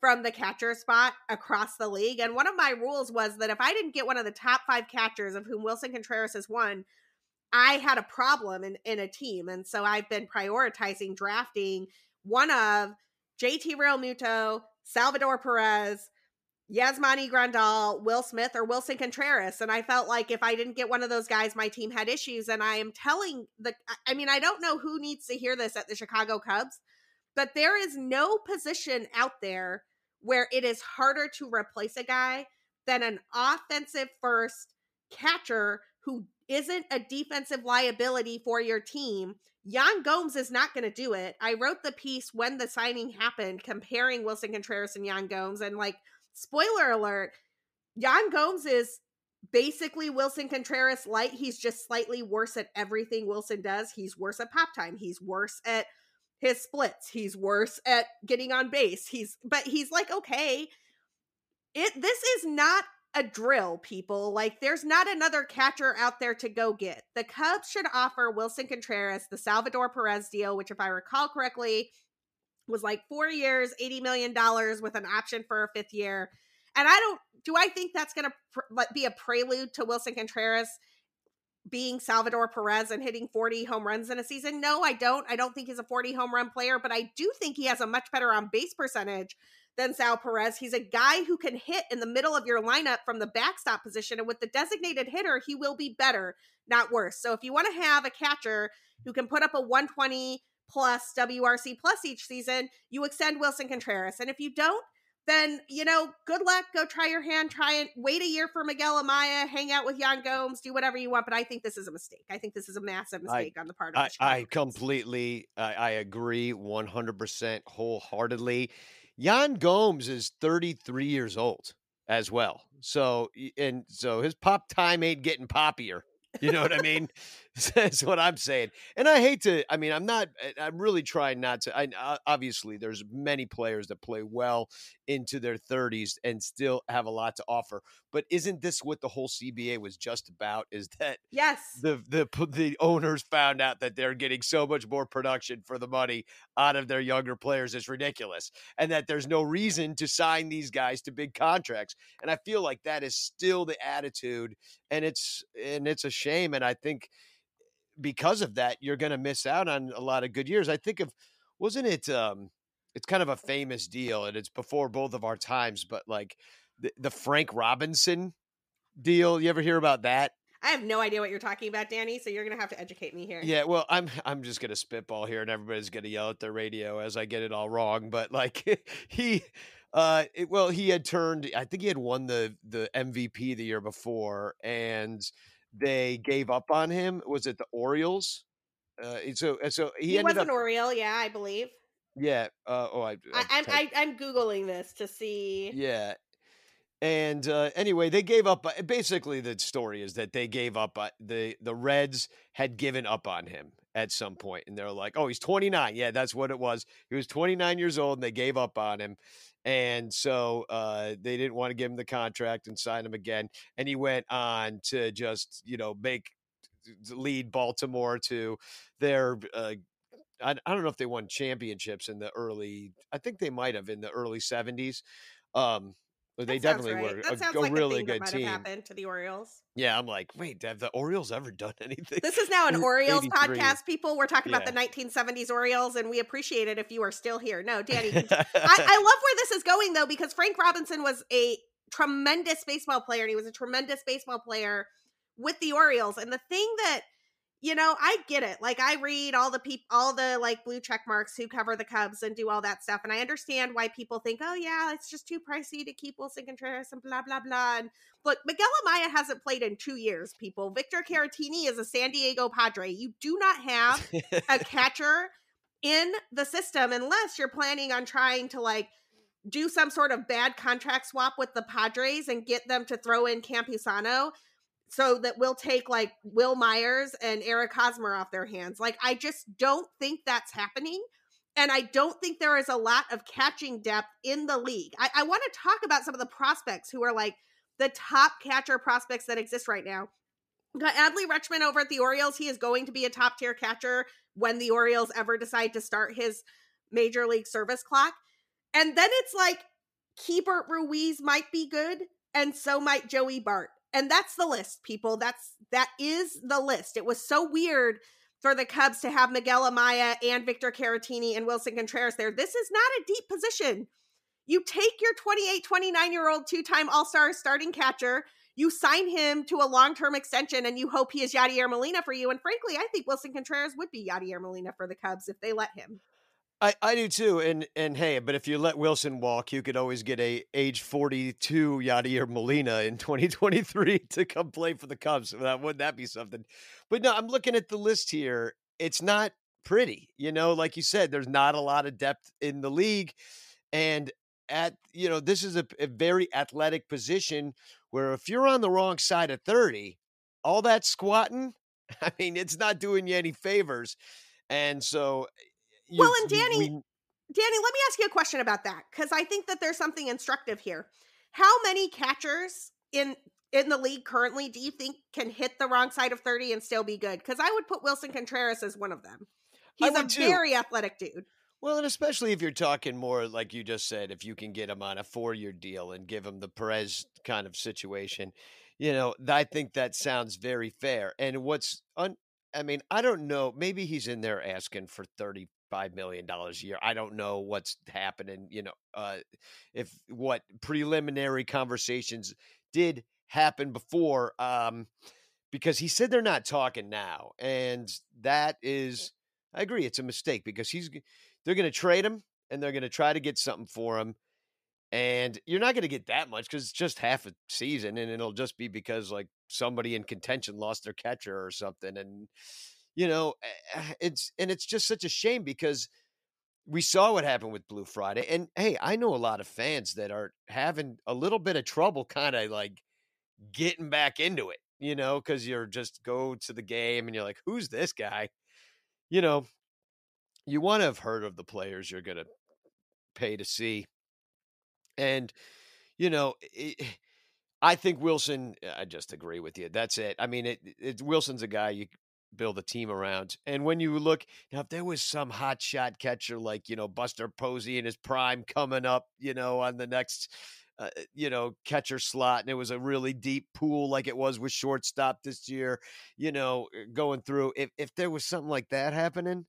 from the catcher spot across the league. And one of my rules was that if I didn't get one of the top 5 catchers of whom Willson Contreras is one, I had a problem in, in a team. And so I've been prioritizing drafting one of JT Realmuto, Salvador Perez, Yasmani Grandal, Will Smith, or Willson Contreras. And I felt like if I didn't get one of those guys, my team had issues. And I am telling the, I mean, I don't know who needs to hear this at the Chicago Cubs, but there is no position out there where it is harder to replace a guy than an offensive first catcher who isn't a defensive liability for your team. Yan Gomes is not going to do it. I wrote the piece when the signing happened comparing Willson Contreras and Yan Gomes. And like, spoiler alert, Yan Gomes is basically Willson Contreras light. He's just slightly worse at everything Willson does. He's worse at pop time. He's worse at his splits. He's worse at getting on base. He's but he's like okay. It this is not a drill, people. Like there's not another catcher out there to go get. The Cubs should offer Willson Contreras the Salvador Perez deal, which if I recall correctly was like 4 years, 80 million dollars with an option for a fifth year. And I don't do I think that's going to pr- be a prelude to Willson Contreras being Salvador Perez and hitting 40 home runs in a season? No, I don't. I don't think he's a 40 home run player, but I do think he has a much better on base percentage than Sal Perez. He's a guy who can hit in the middle of your lineup from the backstop position. And with the designated hitter, he will be better, not worse. So if you want to have a catcher who can put up a 120 plus WRC plus each season, you extend Willson Contreras. And if you don't, then you know, good luck. Go try your hand. Try and wait a year for Miguel Amaya. Hang out with Yan Gomes. Do whatever you want. But I think this is a mistake. I think this is a massive mistake on the part of. I, I completely, I, I agree one hundred percent wholeheartedly. Yan Gomes is thirty three years old as well. So and so his pop time ain't getting poppier. You know what I mean? That's what I'm saying. And I hate to. I mean, I'm not. I- I'm really trying not to. I uh, obviously there's many players that play well into their 30s and still have a lot to offer. But isn't this what the whole CBA was just about? Is that Yes. the the the owners found out that they're getting so much more production for the money out of their younger players it's ridiculous and that there's no reason to sign these guys to big contracts and i feel like that is still the attitude and it's and it's a shame and i think because of that you're going to miss out on a lot of good years i think of wasn't it um it's kind of a famous deal and it's before both of our times but like the, the frank robinson deal you ever hear about that I have no idea what you're talking about, Danny. So you're gonna have to educate me here. Yeah, well, I'm I'm just gonna spitball here, and everybody's gonna yell at the radio as I get it all wrong. But like he, uh, it, well, he had turned. I think he had won the the MVP the year before, and they gave up on him. Was it the Orioles? Uh, so so he, He, ended was up. an Oriole, yeah, I believe. yeah. Uh, oh, I. I, I I'm I, I'm googling this to see. Yeah. And uh, anyway, they gave up. uh, Basically, the story is that they gave up. uh, the The Reds had given up on him at some point, and they're like, "Oh, he's 29." Yeah, that's what it was. He was 29 years old, and they gave up on him. And so uh, they didn't want to give him the contract and sign him again. And he went on to just, you know, make lead Baltimore to their. Uh, I, I don't know if they won championships in the early. I think they might have in the early 70s. Um, but they definitely right. were That a, sounds a like really a good might team. happened to the Orioles. Yeah, I'm like, wait, have the Orioles ever done anything? This is now an Orioles podcast, people. We're talking about the 1970s Orioles, and we appreciate it if you are still here. No, Danny, I, I love where this is going though, because Frank Robinson was a tremendous baseball player, and he was a tremendous baseball player with the Orioles. And the thing that you know, I get it. Like I read all the people, all the like blue check marks who cover the Cubs and do all that stuff, and I understand why people think, oh yeah, it's just too pricey to keep Willson Contreras and blah blah blah. And look, Miguel Amaya hasn't played in two years. People, Victor mm. Caratini is a San Diego Padre. You do not have a catcher in the system unless you're planning on trying to like do some sort of bad contract swap with the Padres and get them to throw in Campusano so that we'll take like Wil Myers and Eric Hosmer off their hands. Like, I just don't think that's happening. And I don't think there is a lot of catching depth in the league. I, I want to talk about some of the prospects who are like the top catcher prospects that exist right now. Got Adley Rutschman over at the Orioles. He is going to be a top tier catcher when the Orioles ever decide to start his major league service clock. And then it's like Keibert Ruiz might be good, and so might Joey Bart and that's the list people. That's that is the list. It was so weird for the cubs to have miguel amaya and victor caratini and Willson contreras there. This is not a deep position. You take your 28 29 year old two-time all-star starting catcher you sign him to a long-term extension and you hope he is yadier molina for you. And frankly i think Willson contreras would be yadier molina for the cubs if they let him I, I do too, and and hey, but if you let Willson walk, you could always get a age forty two Yadier Molina in twenty twenty three to come play for the Cubs. That wouldn't that be something? But no, I'm looking at the list here. It's not pretty, you know. Like you said, there's not a lot of depth in the league, and at you know this is a, a very athletic position where if you're on the wrong side of thirty, all that squatting, I mean, it's not doing you any favors. And so well, and Danny, we, Danny, let me ask you a question about that because I think that there's something instructive here. How many catchers in in the league currently do you think can hit the wrong side of 30 and still be good? Because I would put Willson Contreras as one of them. He's a too. very athletic dude. Well, and especially if you're talking more like you just said, if you can get him on a four year deal and give him the Perez kind of situation, you know, I think that sounds very fair. And what's un- I mean, I don't know. Maybe he's in there asking for 30 five million dollars a year. I don't know what's happening. You know, uh, if what preliminary conversations did happen before, um, because he said they're not talking now, and that is, I agree, it's a mistake because he's they're going to trade him and they're going to try to get something for him. And you're not going to get that much because it's just half a season, and it'll just be because like somebody in contention lost their catcher or something, and you know, eh, it's and it's just such a shame because we saw what happened with Blue Friday. And hey, I know a lot of fans that are having a little bit of trouble kind of like getting back into it, you know, because you're just go to the game and you're like, who's this guy? You know, you want to have heard of the players you're going to pay to see. And, you know, it, I think Willson, I just agree with you. That's it. I mean, it, it Willson's a guy you build a team around. And when you look now, if there was some hot shot catcher like you know Buster Posey in his prime coming up, you know, on the next. Uh, you know, catcher slot, and it was a really deep pool like it was with shortstop this year. You know, uh, going through. If if there was something like that happening,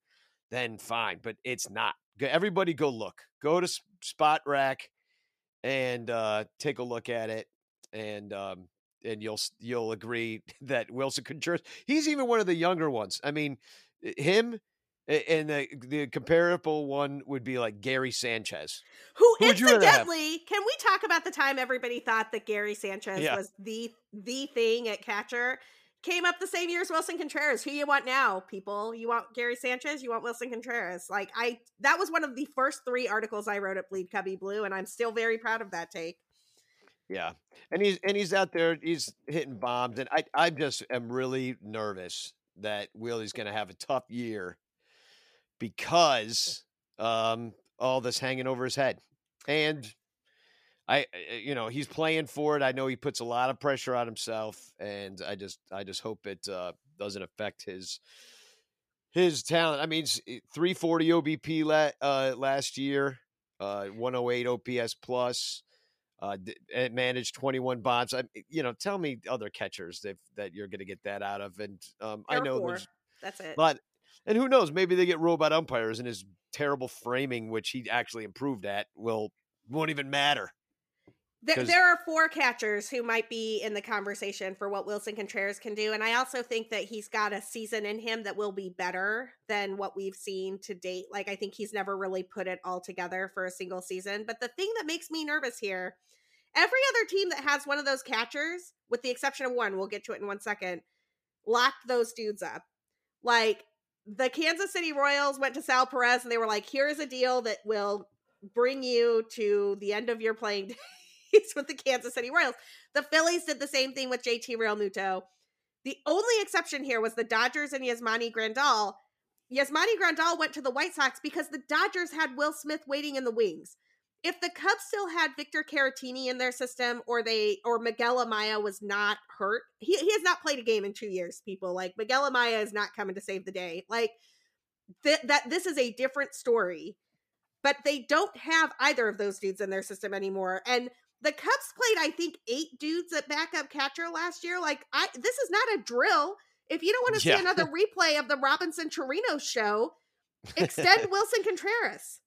then fine. But it's not. Everybody, go look. Go to Spotrac and uh, take a look at it. And um, and you'll you'll agree that Willson Contreras he's even one of the younger ones. I mean, him and the the comparable one would be like Gary Sanchez. Who, Who incidentally, can we talk about the time everybody thought that Gary Sanchez yeah. was the the thing at catcher? Came up the same year as Willson Contreras. Who you want now, people? You want Gary Sanchez? You want Willson Contreras? Like I that was one of the first three articles I wrote at Bleed Cubbie Blue, and I'm still very proud of that take. Yeah, and he's and he's out there. He's hitting bombs, and I I just am really nervous that Willie's going to have a tough year because um all this hanging over his head, and I you know he's playing for it. I know he puts a lot of pressure on himself, and I just I just hope it uh, doesn't affect his his talent. I mean, 340 OBP la- uh, last year, uh, 108 OPS plus uh, managed 21 bombs. I, you know, tell me other catchers that that you're going to get that out of. And um, I know four. there's that's it. But and who knows? Maybe they get robot umpires, and his terrible framing, which he actually improved at, will won't even matter. There, there are four catchers who might be in the conversation for what Willson Contreras can do. And I also think that he's got a season in him that will be better than what we've seen to date. Like, I think he's never really put it all together for a single season. But the thing that makes me nervous here every other team that has one of those catchers, with the exception of one, we'll get to it in one second, locked those dudes up. Like, the Kansas City Royals went to Sal Perez and they were like, here's a deal that will bring you to the end of your playing days with the Kansas City Royals. The Phillies did the same thing with JT Realmuto. The only exception here was the Dodgers and Yasmani Grandal. Yasmani Grandal went to the White Sox because the Dodgers had Will Smith waiting in the wings. If the Cubs still had Victor Caratini in their system, or they or Miguel Amaya was not hurt, he, he has not played a game in two years. People like Miguel Amaya is not coming to save the day. Like th- that, this is a different story. But they don't have either of those dudes in their system anymore, and the Cubs played, I think, eight dudes at backup catcher last year. Like, I this is not a drill. If you don't want to yeah. see another replay of the Robinson Chirinos show, extend Willson Contreras.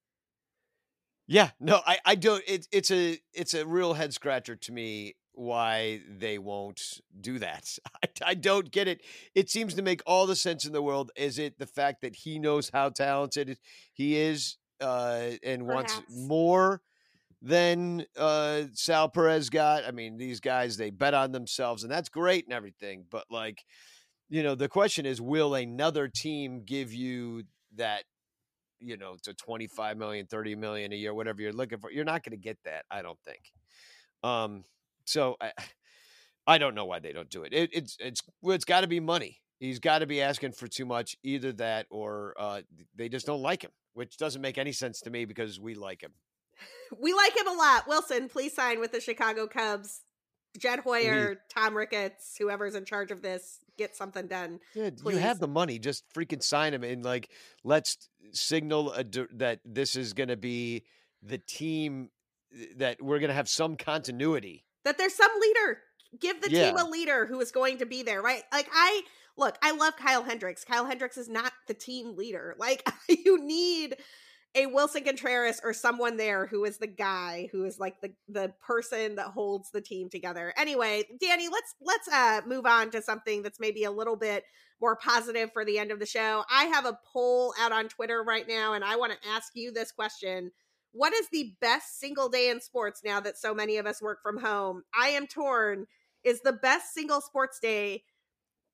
Yeah, no, I, I don't. It's it's a it's a real head scratcher to me why they won't do that. I, I don't get it. It seems to make all the sense in the world. Is it the fact that he knows how talented he is uh, and Perhaps. wants more? Than uh, Sal Perez got. I mean, these guys they bet on themselves, and that's great and everything. But like, you know, the question is, will another team give you that? You know, to 25 million, 30 million a year, whatever you're looking for. You're not going to get that, I don't think. Um, so I, I don't know why they don't do it. it it's it's well, it's got to be money. He's got to be asking for too much, either that or uh, they just don't like him, which doesn't make any sense to me because we like him we like him a lot. Willson, please sign with the Chicago Cubs. Jed Hoyer, Tom Ricketts, whoever's in charge of this, get something done. Please. you have the money. Just freaking sign him and like let's signal a, that this is going to be the team eh, that we're going to have some continuity. That there's some leader. Give the yeah. team a leader who is going to be there, right? Like I look, I love Kyle Hendricks. Kyle Hendricks is not the team leader. Like you need a Willson Contreras or someone there who is the guy who is like the the person that holds the team together. Anyway, Danny, let's let's uh move on to something that's maybe a little bit more positive for the end of the show. I have a poll out on Twitter right now and I want to ask you this question. What is the best single day in sports now that so many of us work from home? I am torn. Is the best single sports day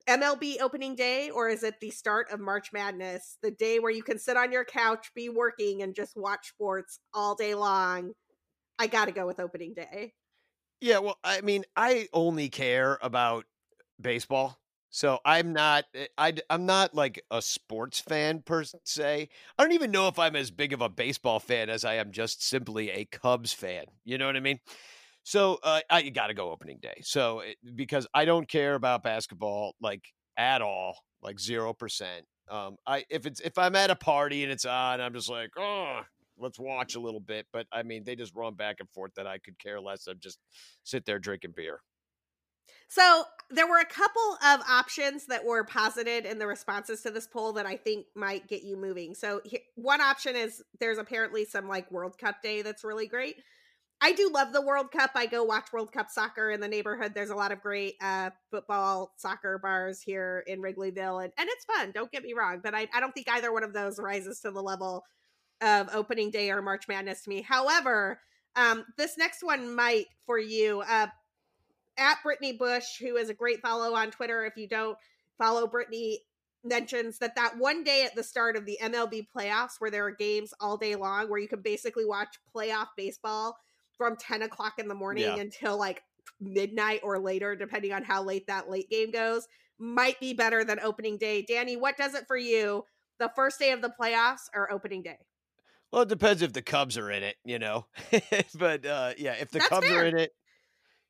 MLB opening day or is it the start of March Madness, the day where you can sit on your couch, be working, and just watch sports all day long? I got to go with opening day. Yeah, well, I mean, I only care about baseball. So I'm not eh, I I'm not like a sports fan per se. I don't even know if I'm as big of a baseball fan as I am just simply a Cubs fan. You know what I mean? So uh, I got to go opening day. So it, because I don't care about basketball like at all, like zero percent. Um, I if it's if I'm at a party and it's on, I'm just like, oh, let's watch a little bit. But I mean, they just run back and forth that I could care less. I'm just sit there drinking beer. So there were a couple of options that were posited in the responses to this poll that I think might get you moving. So one option is there's apparently some like World Cup day that's really great. I do love the World Cup. I go watch World Cup soccer in the neighborhood. There's a lot of great uh, football soccer bars here in Wrigleyville, and, and it's fun. Don't get me wrong, but I, I don't think either one of those rises to the level of opening day or March Madness to me. However, um, this next one might for you. Uh, at Brittany Bush, who is a great follow on Twitter. If you don't follow Brittany, mentions that that one day at the start of the MLB playoffs, where there are games all day long, where you can basically watch playoff baseball from 10 o'clock in the morning yeah. until like midnight or later, depending on how late that late game goes, might be better than opening day. Danny, what does it for you? The first day of the playoffs or opening day? Well, it depends if the Cubs are in it, you know. but uh, yeah, if the that's Cubs fair. are in it,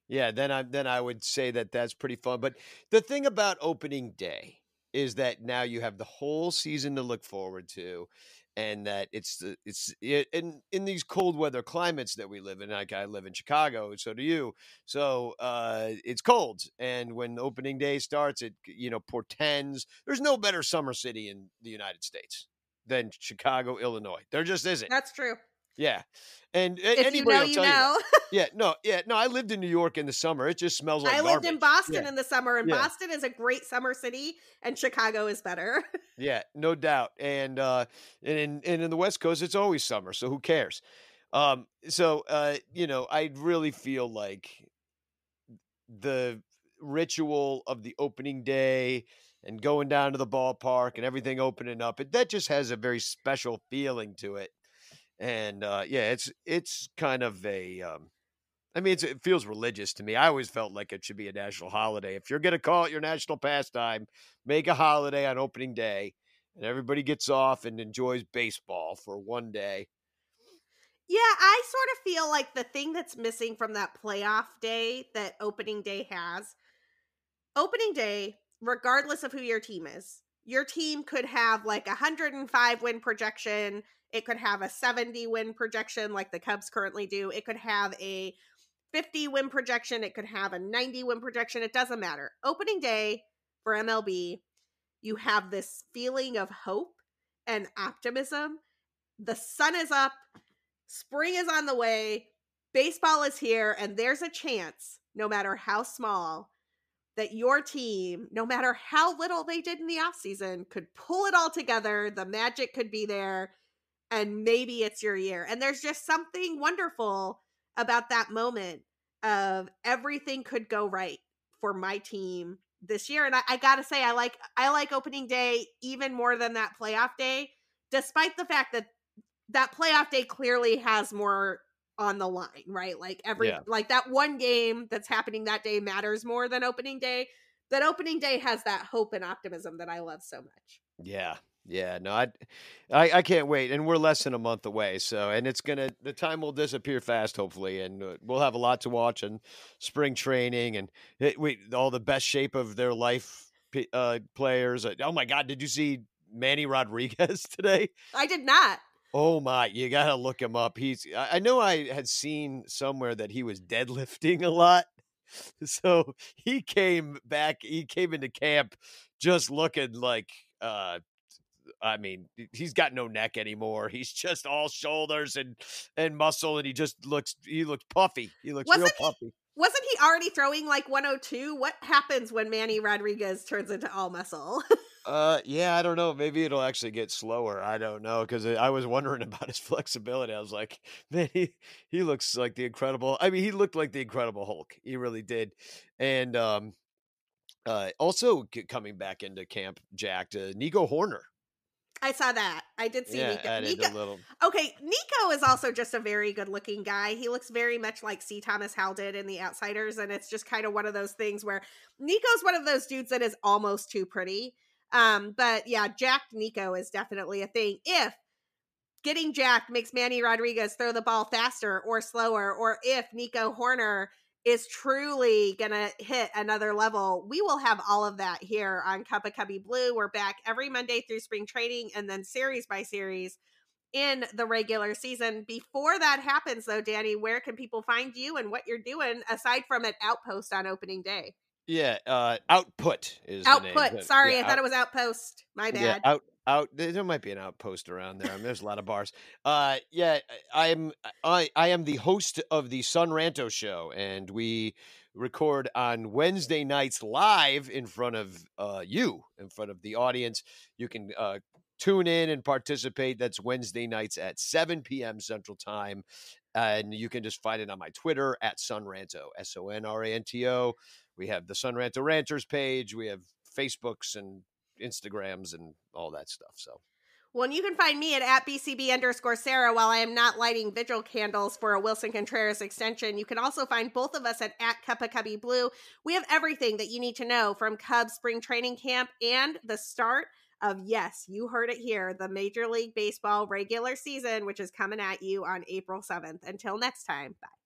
yeah, then I then I would say that that's pretty fun. But the thing about opening day is that now you have the whole season to look forward to and that it's it's it, in in these cold weather climates that we live in like i live in chicago so do you so uh it's cold and when opening day starts it you know portends there's no better summer city in the united states than chicago illinois there just isn't. That's true Yeah, and If you anybody know, will you tell you. know. that. Yeah, no, yeah, no. I lived in New York in the summer. It just smells like I lived in. Boston Yeah. in the summer, and Yeah. Boston is a great summer city, and Chicago is better. Yeah, no doubt. And uh and in and in the West Coast it's always summer, so who cares? Um so uh you know, I really feel like the ritual of the opening day and going down to the ballpark and everything opening up, it that just has a very special feeling to it. And uh yeah, it's it's kind of a um I mean, it feels religious to me. I always felt like it should be a national holiday. If you're going to call it your national pastime, make a holiday on opening day and everybody gets off and enjoys baseball for one day. Yeah, I sort of feel like the thing that's missing from that playoff day that opening day has, opening day, regardless of who your team is, your team could have like a 105 win projection. It could have a 70 win projection like the Cubs currently do. It could have a 50 win projection. It could have a 90 win projection. It doesn't matter. Opening day for MLB, you have this feeling of hope and optimism. The sun is up, spring is on the way, baseball is here, and there's a chance, no matter how small, that your team, no matter how little they did in the offseason, could pull it all together. The magic could be there, and maybe it's your year. And there's just something wonderful about that moment of everything could go right for my team this year. And I, I gotta say, I like I like opening day even more than that playoff day, despite the fact that that playoff day clearly has more on the line, right? Like every Yeah. like that one game that's happening that day matters more than opening day. That opening day has that hope and optimism that I love so much. Yeah. Yeah, no, I, I, I can't wait, and we're less than a month away. So, and it's gonna, the time will disappear fast, hopefully, and uh, we'll have a lot to watch and spring training and it, we all the best shape of their life uh, players. Uh, Oh my God, did you see Manny Rodriguez today? I did not. Oh my, you gotta look him up. He's I I know I had seen somewhere that he was deadlifting a lot. So he came back, he came into camp just looking like uh I mean, he's got no neck anymore. He's just all shoulders and and muscle and he just looks he looks puffy. He looks real Wasn't he- puffy. Wasn't he already throwing like 102? What happens when Manny Rodriguez turns into all muscle? Uh, yeah, I don't know. Maybe it'll actually get slower. I don't know because I was wondering about his flexibility. I was like, man, he he looks like the incredible. I mean, he looked like the Incredible Hulk. He really did. And um, uh, also coming back into camp, jacked uh, Nico Hoerner. I saw that. I did see yeah, Nico. Nico- little. Okay, Nico is also just a very good looking guy. He looks very much like C. Thomas Howell did in The Outsiders, and it's just kind of one of those things where Nico's one of those dudes that is almost too pretty. Um, but yeah, jacked Nico is definitely a thing. If getting jacked makes Manny Rodriguez throw the ball faster or slower, or if Nico Hoerner is truly gonna hit another level, we will have all of that here on Cup of Cubby Blue. We're back every Monday through spring training and then series by series in the regular season. Before that happens, though, Danny, where can people find you and what you're doing aside from an outpost on opening day? Yeah, uh, output is the name, Output. Sorry, yeah, I thought it was outpost. My Yeah, bad. out out there there might be an outpost around there. I mean, there's a lot of bars. Uh yeah, I'm I I am the host of the Sun Ranto show and we record on Wednesday nights live in front of uh you, in front of the audience. You can uh tune in and participate. That's Wednesday nights at 7 p.m. Central Time. And you can just find it on my Twitter at Sonranto, S O N R A N T O. We have the Sun Sonranto Ranters page. We have Facebooks and Instagrams and all that stuff. So Well, and you can find me at, at BCB underscore Sara while I am not lighting vigil candles for a Willson Contreras extension. You can also find both of us at, at Cup of Cubby Blue. We have everything that you need to know from Cubs spring training camp and the start of, yes, you heard it here, the Major League Baseball regular season, which is coming at you on April 7th. Until next time, bye.